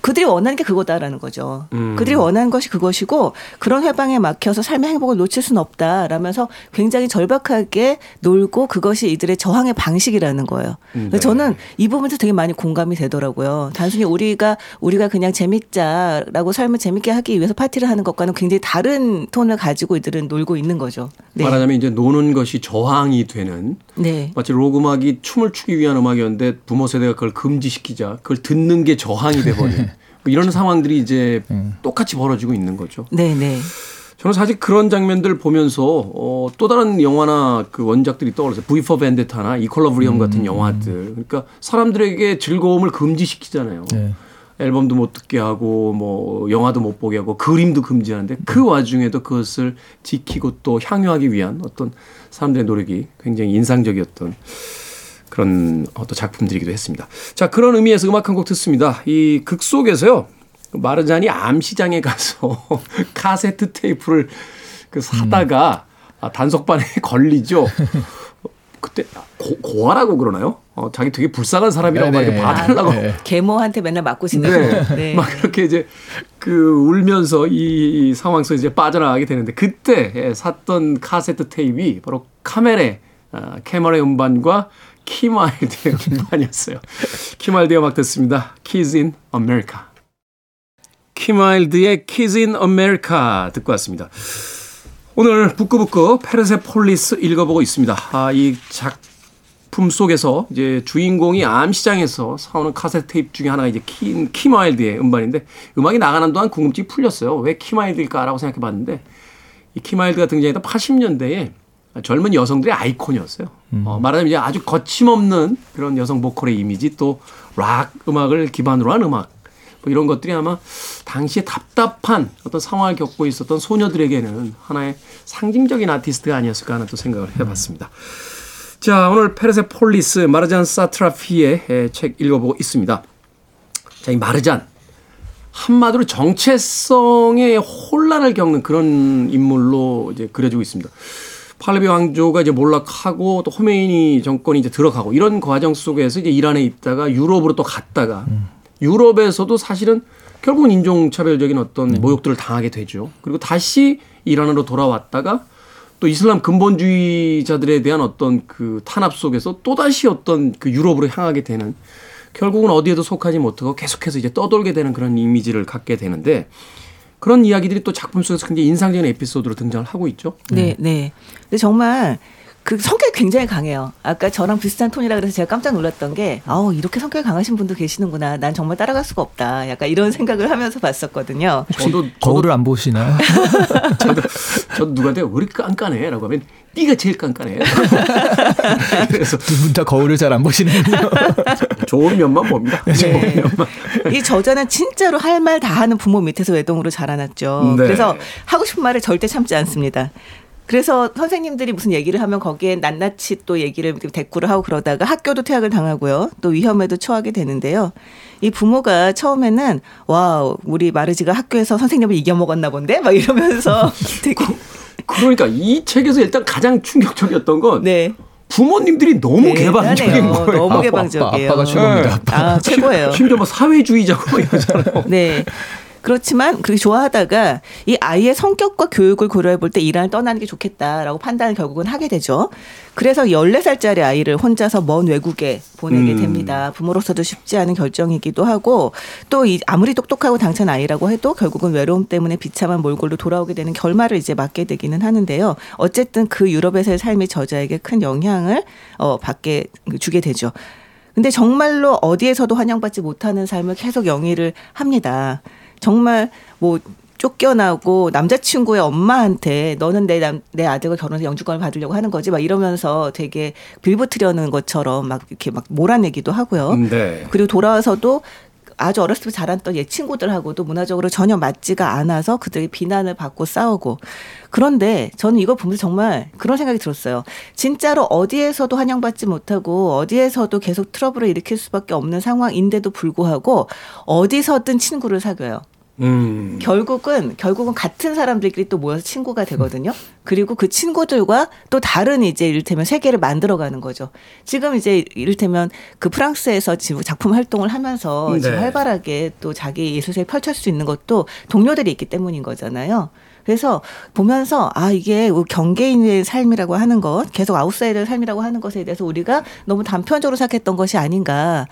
그들이 원하는 게 그거다라는 거죠. 음. 그들이 원하는 것이 그것이고 그런 회방에 막혀서 삶의 행복을 놓칠 수는 없다라면서 굉장히 절박하게 놀고 그것이 이들의 저항의 방식이라는 거예요. 그래서 네. 저는 이 부분도 되게 많이 공감이 되더라고요. 단순히 우리가 우리가 그냥 재밌자라고 삶을 재밌게 하기 위해서 파티를 하는 것과는 굉장히 다른 톤을 가지고 이들은 놀고 있는 거죠. 네. 말하자면 이제 노는 것이 저항이 되는 네. 마치 록 음악이 춤을 추기 위한 음악이었는데 부모 세대가 그걸 금지시키자 그걸 듣는 게 저항이 돼버린 뭐 이런 상황들이 이제 똑같이 벌어지고 있는 거죠. 네, 네. 저는 사실 그런 장면들 보면서 어, 또 다른 영화나 그 원작들이 떠올랐어요. V for Vendetta나 이퀄러브리엄 같은 영화들. 그러니까 사람들에게 즐거움을 금지시키잖아요. 네. 앨범도 못 듣게 하고 뭐 영화도 못 보게 하고 그림도 금지하는데 그 와중에도 그것을 지키고 또 향유하기 위한 어떤 사람들의 노력이 굉장히 인상적이었던 그런 어떤 작품들이기도 했습니다. 자 그런 의미에서 음악 한 곡 듣습니다. 이 극 속에서요 마르잔이 암시장에 가서 카세트 테이프를 그 사다가 아, 단속반에 걸리죠. 그때 고, 고아라고 그러나요? 어, 자기 되게 불쌍한 사람이라고 막 이렇게 네. 봐달라고 네. 계모한테 맨날 맞고 지내고. 네. 네. 막 그렇게 이제 그 울면서 이 상황 속에 이제 빠져나가게 되는데 그때 예, 샀던 카세트 테이프이 바로 카멜의 아, 캐멀의 음반과 킴 와일드의 음반이었어요. 킴 와일드의 음악 듣습니다. Kids in America. 킴 와일드의 Kids in America 듣고 왔습니다. 오늘 북구북구 페르세폴리스 읽어보고 있습니다. 아, 이 작품 속에서 이제 주인공이 암시장에서 사오는 카세트 테이프 중에 하나가 이제 킴, 킴 와일드의 음반인데 음악이 나가는 동안 궁금증이 풀렸어요. 왜 킴 와일드일까라고 생각해 봤는데 이 킴 와일드가 등장했던 80년대에 젊은 여성들의 아이콘이었어요. 어, 말하자면 이제 아주 거침없는 그런 여성 보컬의 이미지 또 락 음악을 기반으로 한 음악 뭐 이런 것들이 아마 당시에 답답한 어떤 상황을 겪고 있었던 소녀들에게는 하나의 상징적인 아티스트가 아니었을까 하는 또 생각을 해봤습니다. 자, 오늘 페르세폴리스 마르잔 사트라피의 에, 책 읽어보고 있습니다. 자, 이 마르잔. 한마디로 정체성의 혼란을 겪는 그런 인물로 이제 그려지고 있습니다. 팔레비 왕조가 이제 몰락하고 또 호메이니 정권이 이제 들어가고 이런 과정 속에서 이제 이란에 있다가 유럽으로 또 갔다가 유럽에서도 사실은 결국은 인종차별적인 어떤 모욕들을 당하게 되죠. 그리고 다시 이란으로 돌아왔다가 또 이슬람 근본주의자들에 대한 어떤 그 탄압 속에서 또다시 어떤 그 유럽으로 향하게 되는 결국은 어디에도 속하지 못하고 계속해서 이제 떠돌게 되는 그런 이미지를 갖게 되는데 그런 이야기들이 또 작품 속에서 굉장히 인상적인 에피소드로 등장을 하고 있죠. 네, 네. 근데 정말 그 성격이 굉장히 강해요. 아까 저랑 비슷한 톤이라 그래서 제가 깜짝 놀랐던 게, 아우, 이렇게 성격이 강하신 분도 계시는구나. 난 정말 따라갈 수가 없다. 약간 이런 생각을 하면서 봤었거든요. 저도 거울을 안 보시나요? 저도, 저도 누구한테 왜 이렇게 깐깐해? 라고 하면 네가 제일 깐깐해. 그래서 두 분 다 거울을 잘 안 보시는군요. 좋은 면만 봅니다. 좋은 네. 면만. 이 저자는 진짜로 할 말 다 하는 부모 밑에서 외동으로 자라났죠. 네. 그래서 하고 싶은 말을 절대 참지 않습니다. 그래서 선생님들이 무슨 얘기를 하면 거기에 낱낱이 또 얘기를 대꾸를 하고 그러다가 학교도 퇴학을 당하고요. 또 위험에도 처하게 되는데요. 이 부모가 처음에는 와 우리 마르지가 학교에서 선생님을 이겨먹었나 본데 막 이러면서 되게 그러니까 이 책에서 일단 가장 충격적이었던 건 네 부모님들이 너무 개방적인. 거예요. 너무 개방적이에요. 아빠 가 최고입니다. 아빠. 아 최고예요. 심지어 뭐 사회주의자고 막 이러잖아요. 네. 그렇지만 그렇게 좋아하다가 이 아이의 성격과 교육을 고려해 볼 때 이란을 떠나는 게 좋겠다라고 판단을 결국은 하게 되죠. 그래서 14살짜리 아이를 혼자서 먼 외국에 보내게 음. 됩니다. 부모로서도 쉽지 않은 결정이기도 하고 또 이 아무리 똑똑하고 당찬 아이라고 해도 결국은 외로움 때문에 비참한 몰골로 돌아오게 되는 결말을 이제 맞게 되기는 하는데요. 어쨌든 그 유럽에서의 삶이 저자에게 큰 영향을 어 받게 주게 되죠. 근데 정말로 어디에서도 환영받지 못하는 삶을 계속 영위를 합니다. 정말 뭐 쫓겨나고 남자친구의 엄마한테 너는 내, 남, 내 아들과 결혼해서 영주권을 받으려고 하는 거지 막 이러면서 되게 빌붙으려는 것처럼 막 이렇게 막 몰아내기도 하고요. 네. 그리고 돌아와서도 아주 어렸을 때 자랐던 옛 친구들하고도 문화적으로 전혀 맞지가 않아서 그들이 비난을 받고 싸우고 그런데 저는 이거 보면서 정말 그런 생각이 들었어요. 진짜로 어디에서도 환영받지 못하고 어디에서도 계속 트러블을 일으킬 수밖에 없는 상황인데도 불구하고 어디서든 친구를 사귀어요. 음. 결국은 결국은 같은 사람들끼리 또 모여서 친구가 되거든요. 그리고 그 친구들과 또 다른 이제 이를테면 세계를 만들어가는 거죠. 지금 이제 이를테면 그 프랑스에서 지금 작품 활동을 하면서 네. 지금 활발하게 또 자기 예술세계 펼칠 수 있는 것도 동료들이 있기 때문인 거잖아요. 그래서 보면서 아 이게 경계인의 삶이라고 하는 것, 계속 아웃사이더의 삶이라고 하는 것에 대해서 우리가 너무 단편적으로 생각했던 것이 아닌가.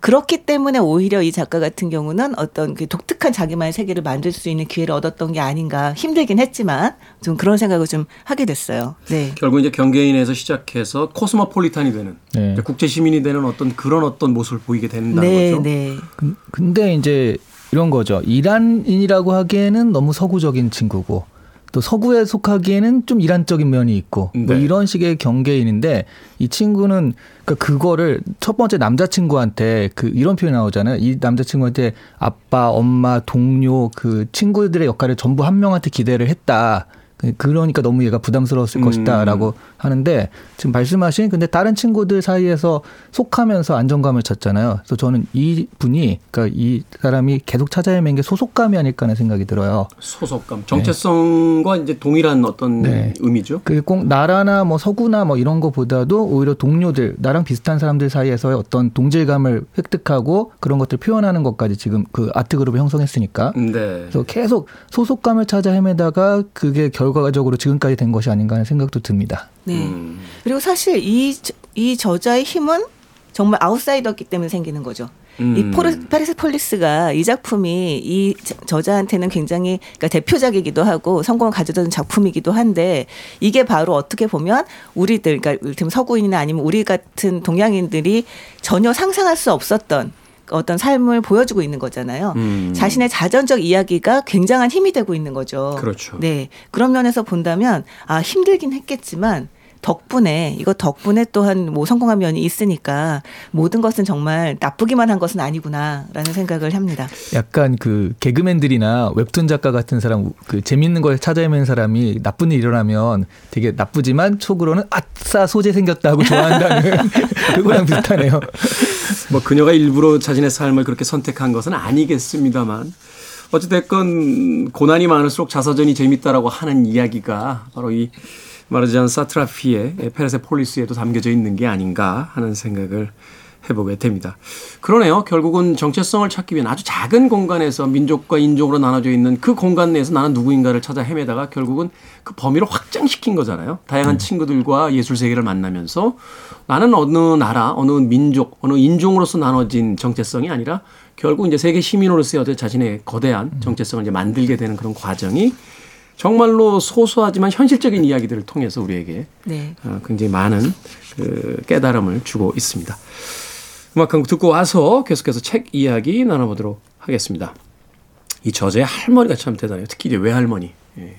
그렇기 때문에 오히려 이 작가 같은 경우는 어떤 그 독특한 자기만의 세계를 만들 수 있는 기회를 얻었던 게 아닌가 힘들긴 했지만 좀 그런 생각을 좀 하게 됐어요. 네. 결국 이제 경계인에서 시작해서 코스모폴리탄이 되는 네. 국제 시민이 되는 어떤 그런 어떤 모습을 보이게 된다는 네, 거죠. 네. 근- 근데 이제 이런 거죠. 이란인이라고 하기에는 너무 서구적인 친구고 또 서구에 속하기에는 좀 이란적인 면이 있고 뭐 네. 이런 식의 경계인인데 이 친구는 그러니까 그거를 첫 번째 남자친구한테 그 이런 표현이 나오잖아요. 이 남자친구한테 아빠, 엄마, 동료 그 친구들의 역할을 전부 한 명한테 기대를 했다. 그- 그러니까 너무 얘가 부담스러웠을 음. 것이다라고 하는데 지금 말씀하신 근데 다른 친구들 사이에서 속하면서 안정감을 찾잖아요. 그래서 저는 이 분이 그러니까 이 사람이 계속 찾아 헤맨 게 소속감이 아닐까 하는 생각이 들어요. 소속감, 정체성과 이제 동일한 어떤 네. 의미죠. 그게 꼭 나라나 뭐 서구나 뭐 이런 거보다도 오히려 동료들 나랑 비슷한 사람들 사이에서의 어떤 동질감을 획득하고 그런 것들 표현하는 것까지 지금 그 아트 그룹을 형성했으니까 네. 그래서 계속 소속감을 찾아 헤매다가 그게 결과적으로 지금까지 된 것이 아닌가 하는 생각도 듭니다. 네. 음. 그리고 사실 이, 저- 이 저자의 힘은 정말 아웃사이더기 때문에 생기는 거죠. 음. 이 포르, 페르세폴리스가 이 작품이 이 저- 저자한테는 굉장히 그러니까 대표작이기도 하고 성공을 가져다 준 작품이기도 한데 이게 바로 어떻게 보면 우리들 그러니까 이를테면 서구인이나 아니면 우리 같은 동양인들이 전혀 상상할 수 없었던 어떤 삶을 보여주고 있는 거잖아요. 음. 자신의 자전적 이야기가 굉장한 힘이 되고 있는 거죠. 그렇죠. 네. 그런 면에서 본다면 아 힘들긴 했겠지만 덕분에 이거 덕분에 또한 뭐 성공한 면이 있으니까 모든 것은 정말 나쁘기만 한 것은 아니구나라는 생각을 합니다. 약간 그 개그맨들이나 웹툰 작가 같은 사람 그 재밌는 걸 찾아 헤매는 사람이 나쁜 일 일어나면 되게 나쁘지만 속으로는 아싸 소재 생겼다 하고 좋아한다는 그거랑 비슷하네요. 뭐 그녀가 일부러 자신의 삶을 그렇게 선택한 것은 아니겠습니다만 어찌됐건 고난이 많을수록 자서전이 재밌다라고 하는 이야기가 바로 이 마르잔 사트라피의 페르세폴리스에도 담겨져 있는 게 아닌가 하는 생각을 해보게 됩니다. 그러네요. 결국은 정체성을 찾기 위한 아주 작은 공간에서 민족과 인종으로 나눠져 있는 그 공간 내에서 나는 누구인가를 찾아 헤매다가 결국은 그 범위를 확장시킨 거잖아요. 다양한 친구들과 예술 세계를 만나면서 나는 어느 나라, 어느 민족, 어느 인종으로서 나눠진 정체성이 아니라 결국 이제 세계 시민으로서의 어떤 자신의 거대한 정체성을 이제 만들게 되는 그런 과정이 정말로 소소하지만 현실적인 이야기들을 통해서 우리에게 네. 어, 굉장히 많은 그 깨달음을 주고 있습니다. 음악 한곡 듣고 와서 계속해서 책 이야기 나눠보도록 하겠습니다. 이 저자의 할머니가 참 대단해요. 특히 이제 외할머니. 예.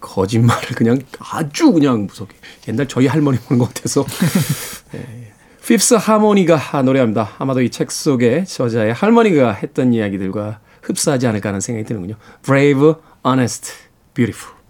거짓말을 그냥 아주 그냥 무섭게. 옛날 저희 할머니 보는 것 같아서. 예. 핍스 하모니가 노래합니다. 아마도 이 책 속에 저자의 할머니가 했던 이야기들과 흡사하지 않을까 하는 생각이 드는군요. Brave, honest, beautiful.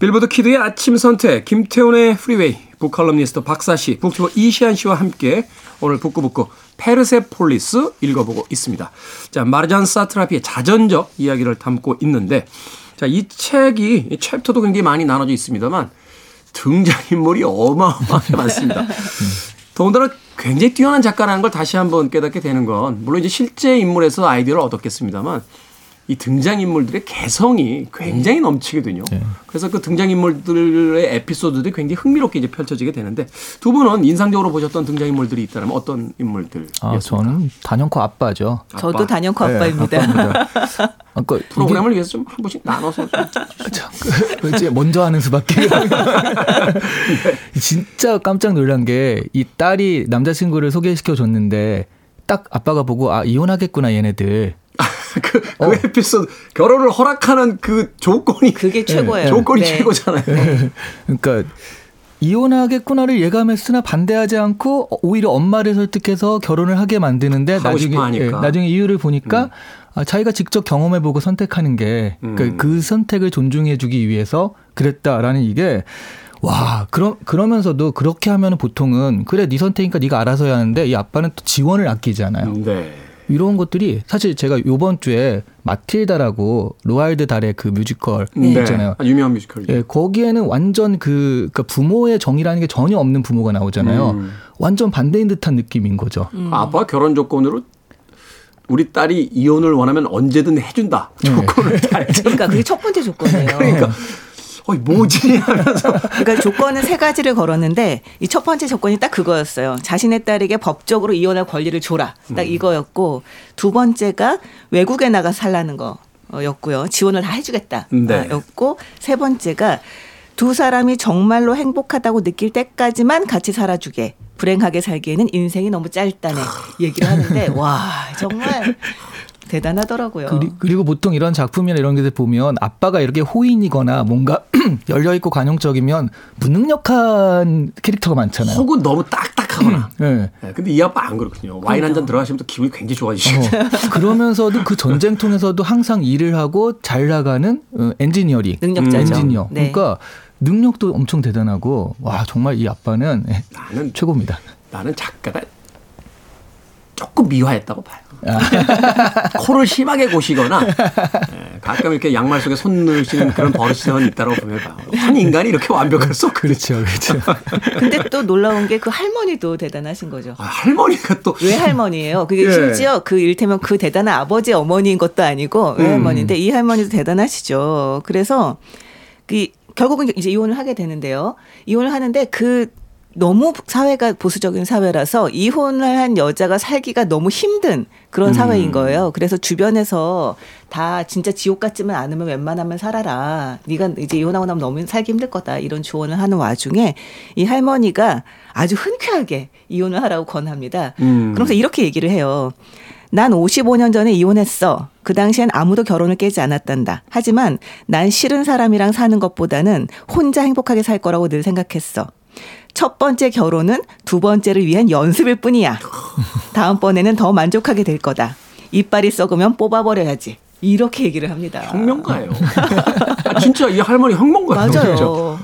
빌보드 키드의 아침 선택 김태훈의 프리웨이 북컬럼니스트 박사 씨, 북튜버 이시안 씨와 함께 오늘 북구북구 페르세폴리스 읽어보고 있습니다. 자, 마르잔 사트라피의 자전적 이야기를 담고 있는데 자, 이 책이 이 챕터도 굉장히 많이 나눠져 있습니다만 등장인물이 어마어마하게 많습니다. 더군다나 굉장히 뛰어난 작가라는 걸 다시 한번 깨닫게 되는 건 물론 이제 실제 인물에서 아이디어를 얻었겠습니다만 이 등장인물들의 개성이 굉장히 넘치거든요. 그래서 그 등장인물들의 에피소드들이 굉장히 흥미롭게 이제 펼쳐지게 되는데 두 분은 인상적으로 보셨던 등장인물들이 있다면 어떤 인물들이었습니까? 아, 저는 단연코 아빠죠. 저도 아빠. 단연코 네, 아빠입니다. 아빠입니다. 아, 그러니까 프로그램을 위해서 좀 한 번씩 나눠서 좀 이게 이제 먼저 하는 수밖에. 진짜 깜짝 놀란 게 이 딸이 남자친구를 소개시켜 줬는데 딱 아빠가 보고 아 이혼하겠구나 얘네들. 그, 그 어. 에피소드 결혼을 허락하는 그 조건이 그게 최고예요. 조건이 네. 최고잖아요. 그러니까 이혼하겠구나를 예감했으나 반대하지 않고 오히려 엄마를 설득해서 결혼을 하게 만드는데 나중에. 음. 예, 나중에 이유를 보니까 아, 자기가 직접 경험해보고 선택하는 게 그 음. 그 선택을 존중해주기 위해서 그랬다라는 이게 와 그러 그러면서도 그렇게 하면 보통은 그래 네 선택이니까 네가 알아서 해야 하는데 이 아빠는 또 지원을 안 아끼잖아요. 네. 이런 것들이 사실 제가 요번 주에 마틸다라고 로알드 달의 그 뮤지컬 네. 있잖아요. 아, 유명한 뮤지컬이죠. 예, 거기에는 완전 그 그러니까 부모의 정이라는 게 전혀 없는 부모가 나오잖아요. 음. 완전 반대인 듯한 느낌인 거죠. 아빠가 결혼 조건으로 우리 딸이 이혼을 원하면 언제든 해준다. 조건을 다 했잖아. 그러니까 그게 첫 번째 조건이에요. 그러니까 어이 뭐지 하면서 그러니까 조건은 세 가지를 걸었는데 이 첫 번째 조건이 딱 그거였어요. 자신의 딸에게 법적으로 이혼할 권리를 줘라. 딱 이거였고 두 번째가 외국에 나가 살라는 거였고요. 지원을 다 해주겠다. 네. 였고 세 번째가 두 사람이 정말로 행복하다고 느낄 때까지만 같이 살아주게. 불행하게 살기에는 인생이 너무 짧다네 얘기를 하는데 와 정말 대단하더라고요. 그리, 그리고 보통 이런 작품이나 이런 게 보면 아빠가 이렇게 호인이거나 뭔가 열려 있고 관용적이면 무능력한 캐릭터가 많잖아요. 혹은 너무 딱딱하거나. 예. 네, 근데 이 아빠 안 그렇거든요. 와인 한 잔 들어가시면 또 기분이 굉장히 좋아지시죠. 어, 그러면서도 그 전쟁 통에서도 항상 일을 하고 잘 나가는 어, 엔지니어링, 능력자죠. 엔지니어. 네. 그러니까 능력도 엄청 대단하고 와 정말 이 아빠는 예, 나는 최고입니다. 나는 작가가 조금 미화했다고 봐요. 코를 심하게 고시거나 예, 가끔 이렇게 양말 속에 손 넣으시는 그런 버릇이 있다고 보면 봐요. 한 인간이 이렇게 완벽할 수. 그렇죠, 그렇죠. 근데 또 놀라운 게 그 할머니도 대단하신 거죠. 아, 할머니가 또 왜 할머니예요? 그게 예. 심지어 그 일테면 그 대단한 아버지 어머니인 것도 아니고 왜 음. 할머니인데 이 할머니도 대단하시죠. 그래서 그 결국은 이제 이혼을 하게 되는데요. 이혼을 하는데 그 너무 사회가 보수적인 사회라서 이혼을 한 여자가 살기가 너무 힘든 그런 음. 사회인 거예요. 그래서 주변에서 다 진짜 지옥 같지만 않으면 웬만하면 살아라. 네가 이제 이혼하고 나면 너무 살기 힘들 거다. 이런 조언을 하는 와중에 이 할머니가 아주 흔쾌하게 이혼을 하라고 권합니다. 음. 그러면서 이렇게 얘기를 해요. 난 55년 전에 이혼했어. 그 당시엔 아무도 결혼을 깨지 않았단다. 하지만 난 싫은 사람이랑 사는 것보다는 혼자 행복하게 살 거라고 늘 생각했어. 첫 번째 결혼은 두 번째를 위한 연습일 뿐이야. 다음번에는 더 만족하게 될 거다. 이빨이 썩으면 뽑아버려야지. 이렇게 얘기를 합니다. 혁명가예요. 진짜 이 할머니 혁명가예요. 진짜. 맞아요.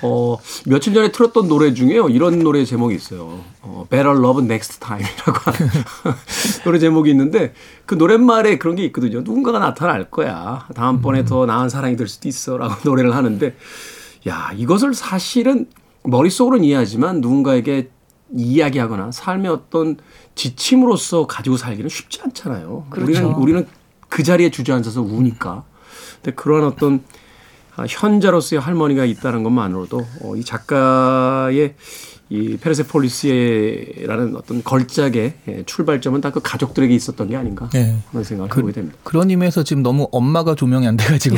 어, 며칠 전에 틀었던 노래 중에요. 이런 노래 제목이 있어요. 어, Better Love Next Time이라고 하는 노래 제목이 있는데 그 노랫말에 그런 게 있거든요. 누군가가 나타날 거야. 다음번에 더 나은 사랑이 될 수도 있어. 라고 노래를 하는데 야, 이것을 사실은 머릿속으로는 이해하지만 누군가에게 이야기하거나 삶의 어떤 지침으로서 가지고 살기는 쉽지 않잖아요. 그렇죠. 우리는, 우리는 그 자리에 주저앉아서 우니까. 근데 그런 어떤 아, 현자로서의 할머니가 있다는 것만으로도 어, 이 작가의 이 페르세폴리스라는 어떤 걸작의 예, 출발점은 다그 가족들에게 있었던 게 아닌가 네. 하는 생각을 해보게 됩니다. 그런 의미에서 지금 너무 엄마가 조명이 안 돼가지고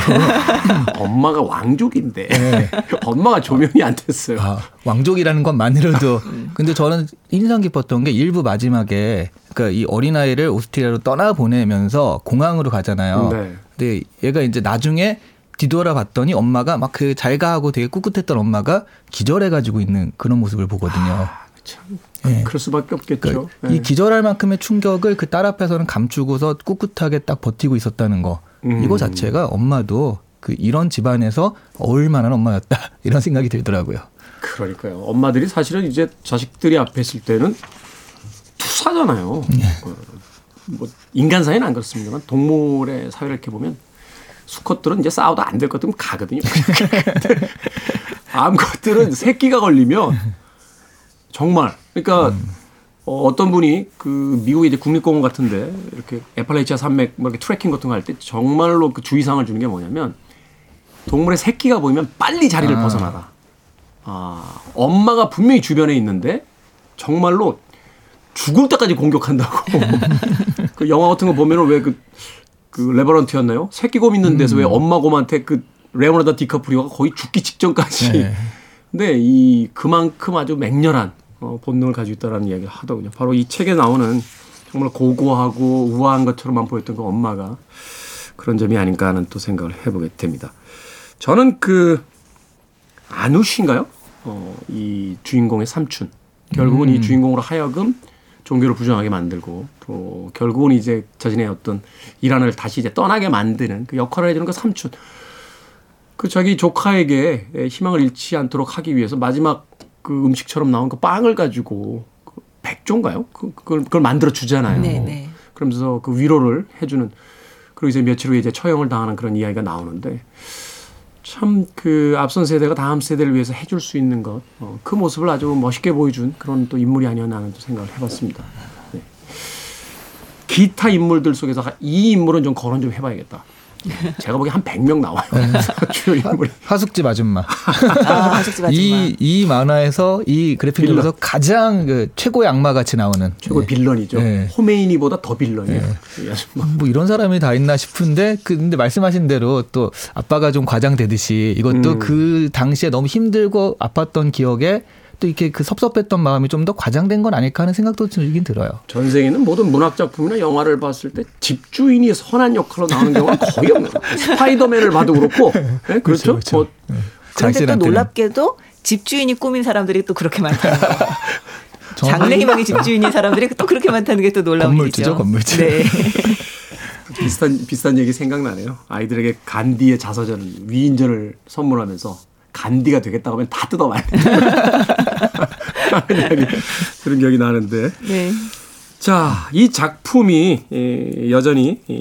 엄마가 왕족인데 엄마가 조명이 안 됐어요. 아, 왕족이라는 것만으로도. 근데 저는 인상 깊었던 게 일부 마지막에 그러니까 이 어린아이를 오스트리아로 떠나 보내면서 공항으로 가잖아요. 네. 근데 얘가 이제 나중에 뒤돌아 봤더니 엄마가 막 그 잘가 하고 되게 꿋꿋했던 엄마가 기절해 가지고 있는 그런 모습을 보거든요. 참 네. 그럴 수밖에 없겠죠. 그러니까 네. 이 기절할 만큼의 충격을 그 딸 앞에서는 감추고서 꿋꿋하게 딱 버티고 있었다는 거. 음. 이거 자체가 엄마도 그 이런 집안에서 어울 만한 엄마였다. 이런 생각이 들더라고요. 그러니까요. 엄마들이 사실은 이제 자식들이 앞에 있을 때는 추사잖아요. 어, 뭐 인간 사회는 안 그렇습니다만 동물의 사회를 이렇게 보면 수컷들은 이제 싸워도 안 될것 같으면 가거든요. 암컷들은 새끼가 걸리면 정말 그러니까 어, 어떤 분이 그 미국의 이제 국립공원 같은데 이렇게 에팔레이치아 산맥 뭐 이렇게 트레킹 같은 거 할 때 정말로 그 주의사항을 주는 게 뭐냐면 동물의 새끼가 보이면 빨리 자리를 아. 벗어나라. 아, 엄마가 분명히 주변에 있는데 정말로 죽을 때까지 공격한다고. 그 영화 같은 거 보면은 왜그 그 레버런트였나요? 새끼곰 있는 데서 왜 엄마 곰한테 그 레오나르도 디카프리오가 거의 죽기 직전까지. 네. 근데 이 그만큼 아주 맹렬한 어, 본능을 가지고 있다라는 이야기를 하더군요. 바로 이 책에 나오는 정말 고고하고 우아한 것처럼만 보였던 그 엄마가 그런 점이 아닌가 하는 또 생각을 해보게 됩니다. 저는 그 아누시인가요? 어, 이 주인공의 삼촌. 결국은 이 주인공으로 하여금 종교를 부정하게 만들고 또 결국은 이제 자신의 어떤 이란을 다시 이제 떠나게 만드는 그 역할을 해주는 그 삼촌. 그 자기 조카에게 희망을 잃지 않도록 하기 위해서 마지막 그 음식처럼 나온 그 빵을 가지고 그 백조인가요? 그- 그걸, 그걸 만들어 주잖아요. 네, 네. 그러면서 그 위로를 해주는 그리고 이제 며칠 후에 이제 처형을 당하는 그런 이야기가 나오는데 참 그 앞선 세대가 다음 세대를 위해서 해줄 수 있는 것, 어, 그 모습을 아주 멋있게 보여준 그런 또 인물이 아니었나 하는 또 생각을 해봤습니다. 네. 기타 인물들 속에서 이 인물은 좀 거론 좀 해봐야겠다. 제가 보기에 한 100명 나와요. 주요 인물이. 하숙집 아줌마. 아, 하숙집 아줌마. 이, 이 만화에서 이 그래픽 빌런. 중에서 가장 그 최고의 악마 같이 나오는. 최고 의 네. 빌런이죠. 네. 호메이니보다 더 빌런이에요. 이 아줌마. 뭐 이런 사람이 다 있나 싶은데 근데 말씀하신 대로 또 아빠가 좀 과장되듯이 이것도 음. 그 당시에 너무 힘들고 아팠던 기억에 또 이렇게 그 섭섭했던 마음이 좀 더 과장된 건 아닐까 하는 생각도 들긴 들어요. 전 세계는 모든 문학 작품이나 영화를 봤을 때 집주인이 선한 역할로 나오는 경우가 거의 없는 거예요. 스파이더맨을 봐도 그렇고, 네? 그렇죠? 그렇죠. 뭐 그런데 또. 놀랍게도 집주인이 꾸민 사람들이 또 그렇게 많다는 거. 장래희망의 집주인인 사람들이 또 그렇게 많다는 게 또 놀라운 건물주죠, 일이죠. 건물주. 네. 비슷한 비슷한 얘기 생각나네요. 아이들에게 간디의 자서전 위인전을 선물하면서 간디가 되겠다고 하면 다 뜯어 말고 이야기 들은 기억이 나는데 네. 자, 이 작품이 예, 여전히 이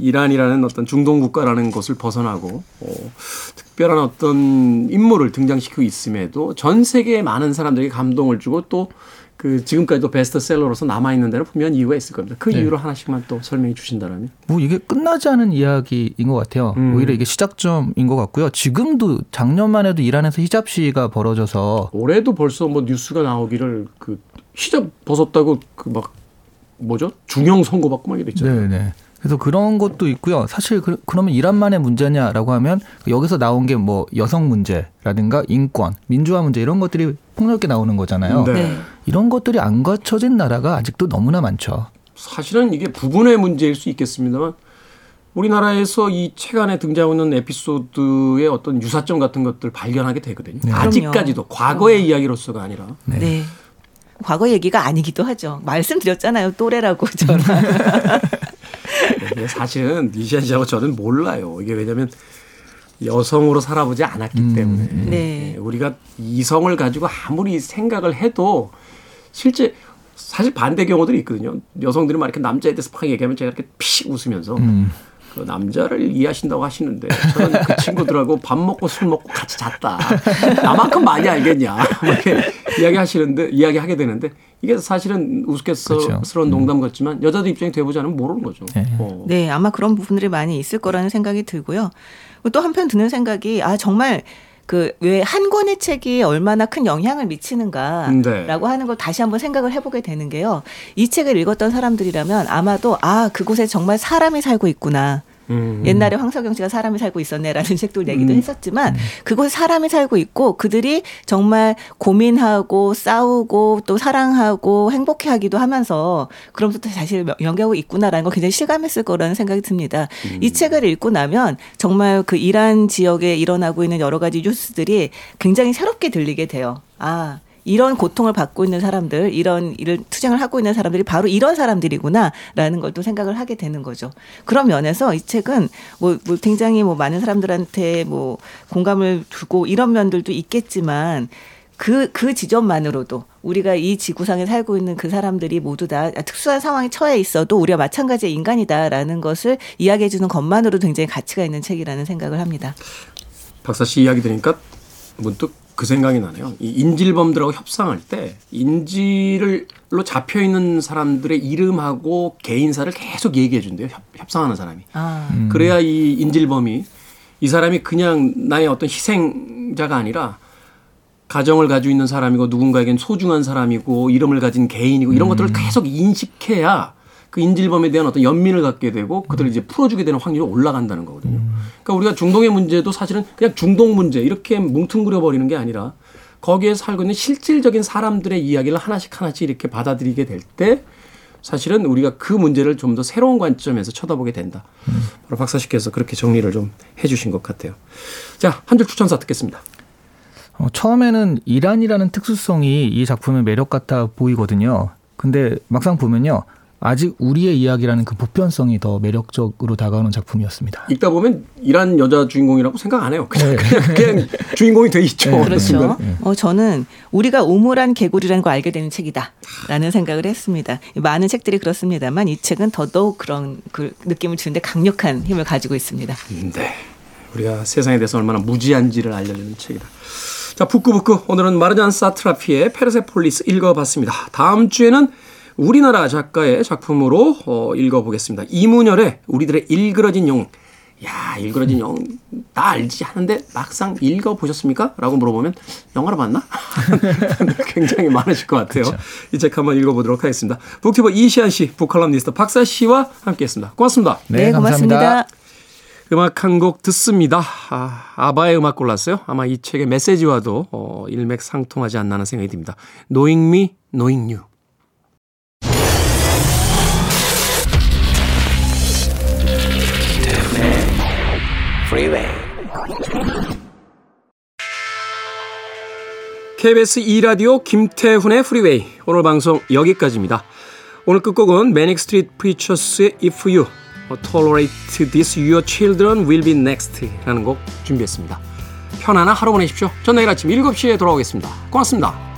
이란이라는 어떤 중동 국가라는 곳을 벗어나고 어, 특별한 어떤 인물을 등장시키고 있음에도 전 세계의 많은 사람들에게 감동을 주고 또 그 지금까지도 베스트셀러로서 남아 있는 데는 분명 히 이유가 있을 겁니다. 그 네. 이유를 하나씩만 또 설명해 주신다면. 뭐 이게 끝나지 않은 이야기인 것 같아요. 음. 오히려 이게 시작점인 것 같고요. 지금도 작년만 해도 이란에서 히잡 시위가 벌어져서 올해도 벌써 뭐 뉴스가 나오기를 그 히잡 벗었다고 그 막 뭐죠? 중형 선고받고 막 이랬잖아요. 네네. 그래서 그런 것도 있고요. 사실 그, 그러면 이란만의 문제냐라고 하면 여기서 나온 게 뭐 여성 문제라든가 인권, 민주화 문제 이런 것들이 폭넓게 나오는 거잖아요. 네. 네. 이런 것들이 안 갖춰진 나라가 아직도 너무나 많죠. 사실은 이게 부분의 문제일 수 있겠습니다만 우리나라에서 이 책 안에 등장하고 있는 에피소드의 어떤 유사점 같은 것들 발견하게 되거든요. 아직까지도 과거의 이야기로서가 아니라 네. 과거 얘기가 아니기도 하죠. 말씀드렸잖아요. 또래라고 저는. 이게 사실은 이시안 씨하고 저는 몰라요. 이게 왜냐하면 여성으로 살아보지 않았기 때문에 네. 예, 우리가 이성을 가지고 아무리 생각을 해도 실제 사실 반대 경우들이 있거든요. 여성들이 막 이렇게 남자에 대해서 팍 얘기하면 제가 이렇게 픽 웃으면서 그 남자를 이해하신다고 하시는데 저는 그 친구들하고 밥 먹고 술 먹고 같이 잤다. 나만큼 많이 알겠냐. 뭐 이렇게 이야기하시는데 이야기하게 되는데 이게 사실은 우스갯스러운 그렇죠. 농담 같지만 여자들 입장이 돼보지 않으면 모르는 거죠. 네. 어. 네, 아마 그런 부분들이 많이 있을 거라는 생각이 들고요. 또 한편 드는 생각이 아 정말 그왜한 권의 책이 얼마나 큰 영향을 미치는가라고 네. 하는 걸 다시 한번 생각을 해보게 되는 게요. 이 책을 읽었던 사람들이라면 아마도 아 그곳에 정말 사람이 살고 있구나. 음. 옛날에 황석영 씨가 사람이 살고 있었네라는 책도 얘기도 음. 했었지만 그곳에 사람이 살고 있고 그들이 정말 고민하고 싸우고 또 사랑하고 행복해하기도 하면서 그러면서 또 사실 연기하고 있구나라는 걸 굉장히 실감했을 거라는 생각이 듭니다. 이 책을 읽고 나면 정말 그 이란 지역에 일어나고 있는 여러 가지 뉴스들이 굉장히 새롭게 들리게 돼요. 아. 이런 고통을 받고 있는 사람들, 이런 일을 투쟁을 하고 있는 사람들이 바로 이런 사람들이구나라는 걸 또 생각을 하게 되는 거죠. 그런 면에서 이 책은 뭐, 뭐 굉장히 뭐 많은 사람들한테 뭐 공감을 주고 이런 면들도 있겠지만 그, 그 지점만으로도 우리가 이 지구상에 살고 있는 그 사람들이 모두 다 특수한 상황에 처해 있어도 우리가 마찬가지의 인간이다라는 것을 이야기해주는 것만으로도 굉장히 가치가 있는 책이라는 생각을 합니다. 박사 씨 이야기 들으니까 문득 그 생각이 나네요. 이 인질범들하고 협상할 때 인질로 잡혀 있는 사람들의 이름하고 개인사를 계속 얘기해 준대요. 협, 협상하는 사람이. 아. 그래야 이 인질범이 이 사람이 그냥 나의 어떤 희생자가 아니라 가정을 가지고 있는 사람이고 누군가에겐 소중한 사람이고 이름을 가진 개인이고 이런 것들을 계속 인식해야 그 인질범에 대한 어떤 연민을 갖게 되고 그들을 이제 풀어주게 되는 확률이 올라간다는 거거든요. 그러니까 우리가 중동의 문제도 사실은 그냥 중동 문제 이렇게 뭉뚱그려 버리는 게 아니라 거기에 살고 있는 실질적인 사람들의 이야기를 하나씩 하나씩 이렇게 받아들이게 될 때 사실은 우리가 그 문제를 좀 더 새로운 관점에서 쳐다보게 된다. 바로 박사 씨께서 그렇게 정리를 좀 해주신 것 같아요. 자, 한 줄 추천사 듣겠습니다. 어, 처음에는 이란이라는 특수성이 이 작품의 매력 같아 보이거든요. 근데 막상 보면요. 아직 우리의 이야기라는 그 보편성이 더 매력적으로 다가오는 작품이었습니다. 읽다 보면 이란 여자 주인공이라고 생각 안 해요. 그냥, 그냥, 그냥 주인공이 돼 있죠. 어느 그렇죠. 순간에. 어, 저는 우리가 우물한 개구리라는 걸 알게 되는 책이다라는 생각을 했습니다. 많은 책들이 그렇습니다만 이 책은 더더욱 그런 그 느낌을 주는데 강력한 힘을 가지고 있습니다. 네. 우리가 세상에 대해서 얼마나 무지한지를 알려주는 책이다. 자, 북구북구. 오늘은 마르잔 사트라피의 페르세폴리스 읽어봤습니다. 다음 주에는 우리나라 작가의 작품으로 어, 읽어보겠습니다. 이문열의 우리들의 일그러진 영웅. 야, 일그러진 영웅 다 알지 하는데 막상 읽어보셨습니까? 라고 물어보면 영화로 봤나? 굉장히 많으실 것 같아요. 이 책 한번 읽어보도록 하겠습니다. 북튜버 이시안 씨, 북칼럼니스트 박사 씨와 함께 했습니다. 고맙습니다. 네, 고맙습니다. 음악 한 곡 듣습니다. 아, 아바의 음악 골랐어요. 아마 이 책의 메시지와도 어, 일맥상통하지 않나 하는 생각이 듭니다. Knowing Me, Knowing You. Freeway. KBS 2라디오 김태훈의 프리웨이 오늘 방송 여기까지입니다. 오늘 끝곡은 매닉 스트리트 프리처스의 If You Tolerate This Your Children Will Be Next 라는 곡 준비했습니다. 편안한 하루 보내십시오. 전 내일 아침 7시에 돌아오겠습니다. 고맙습니다.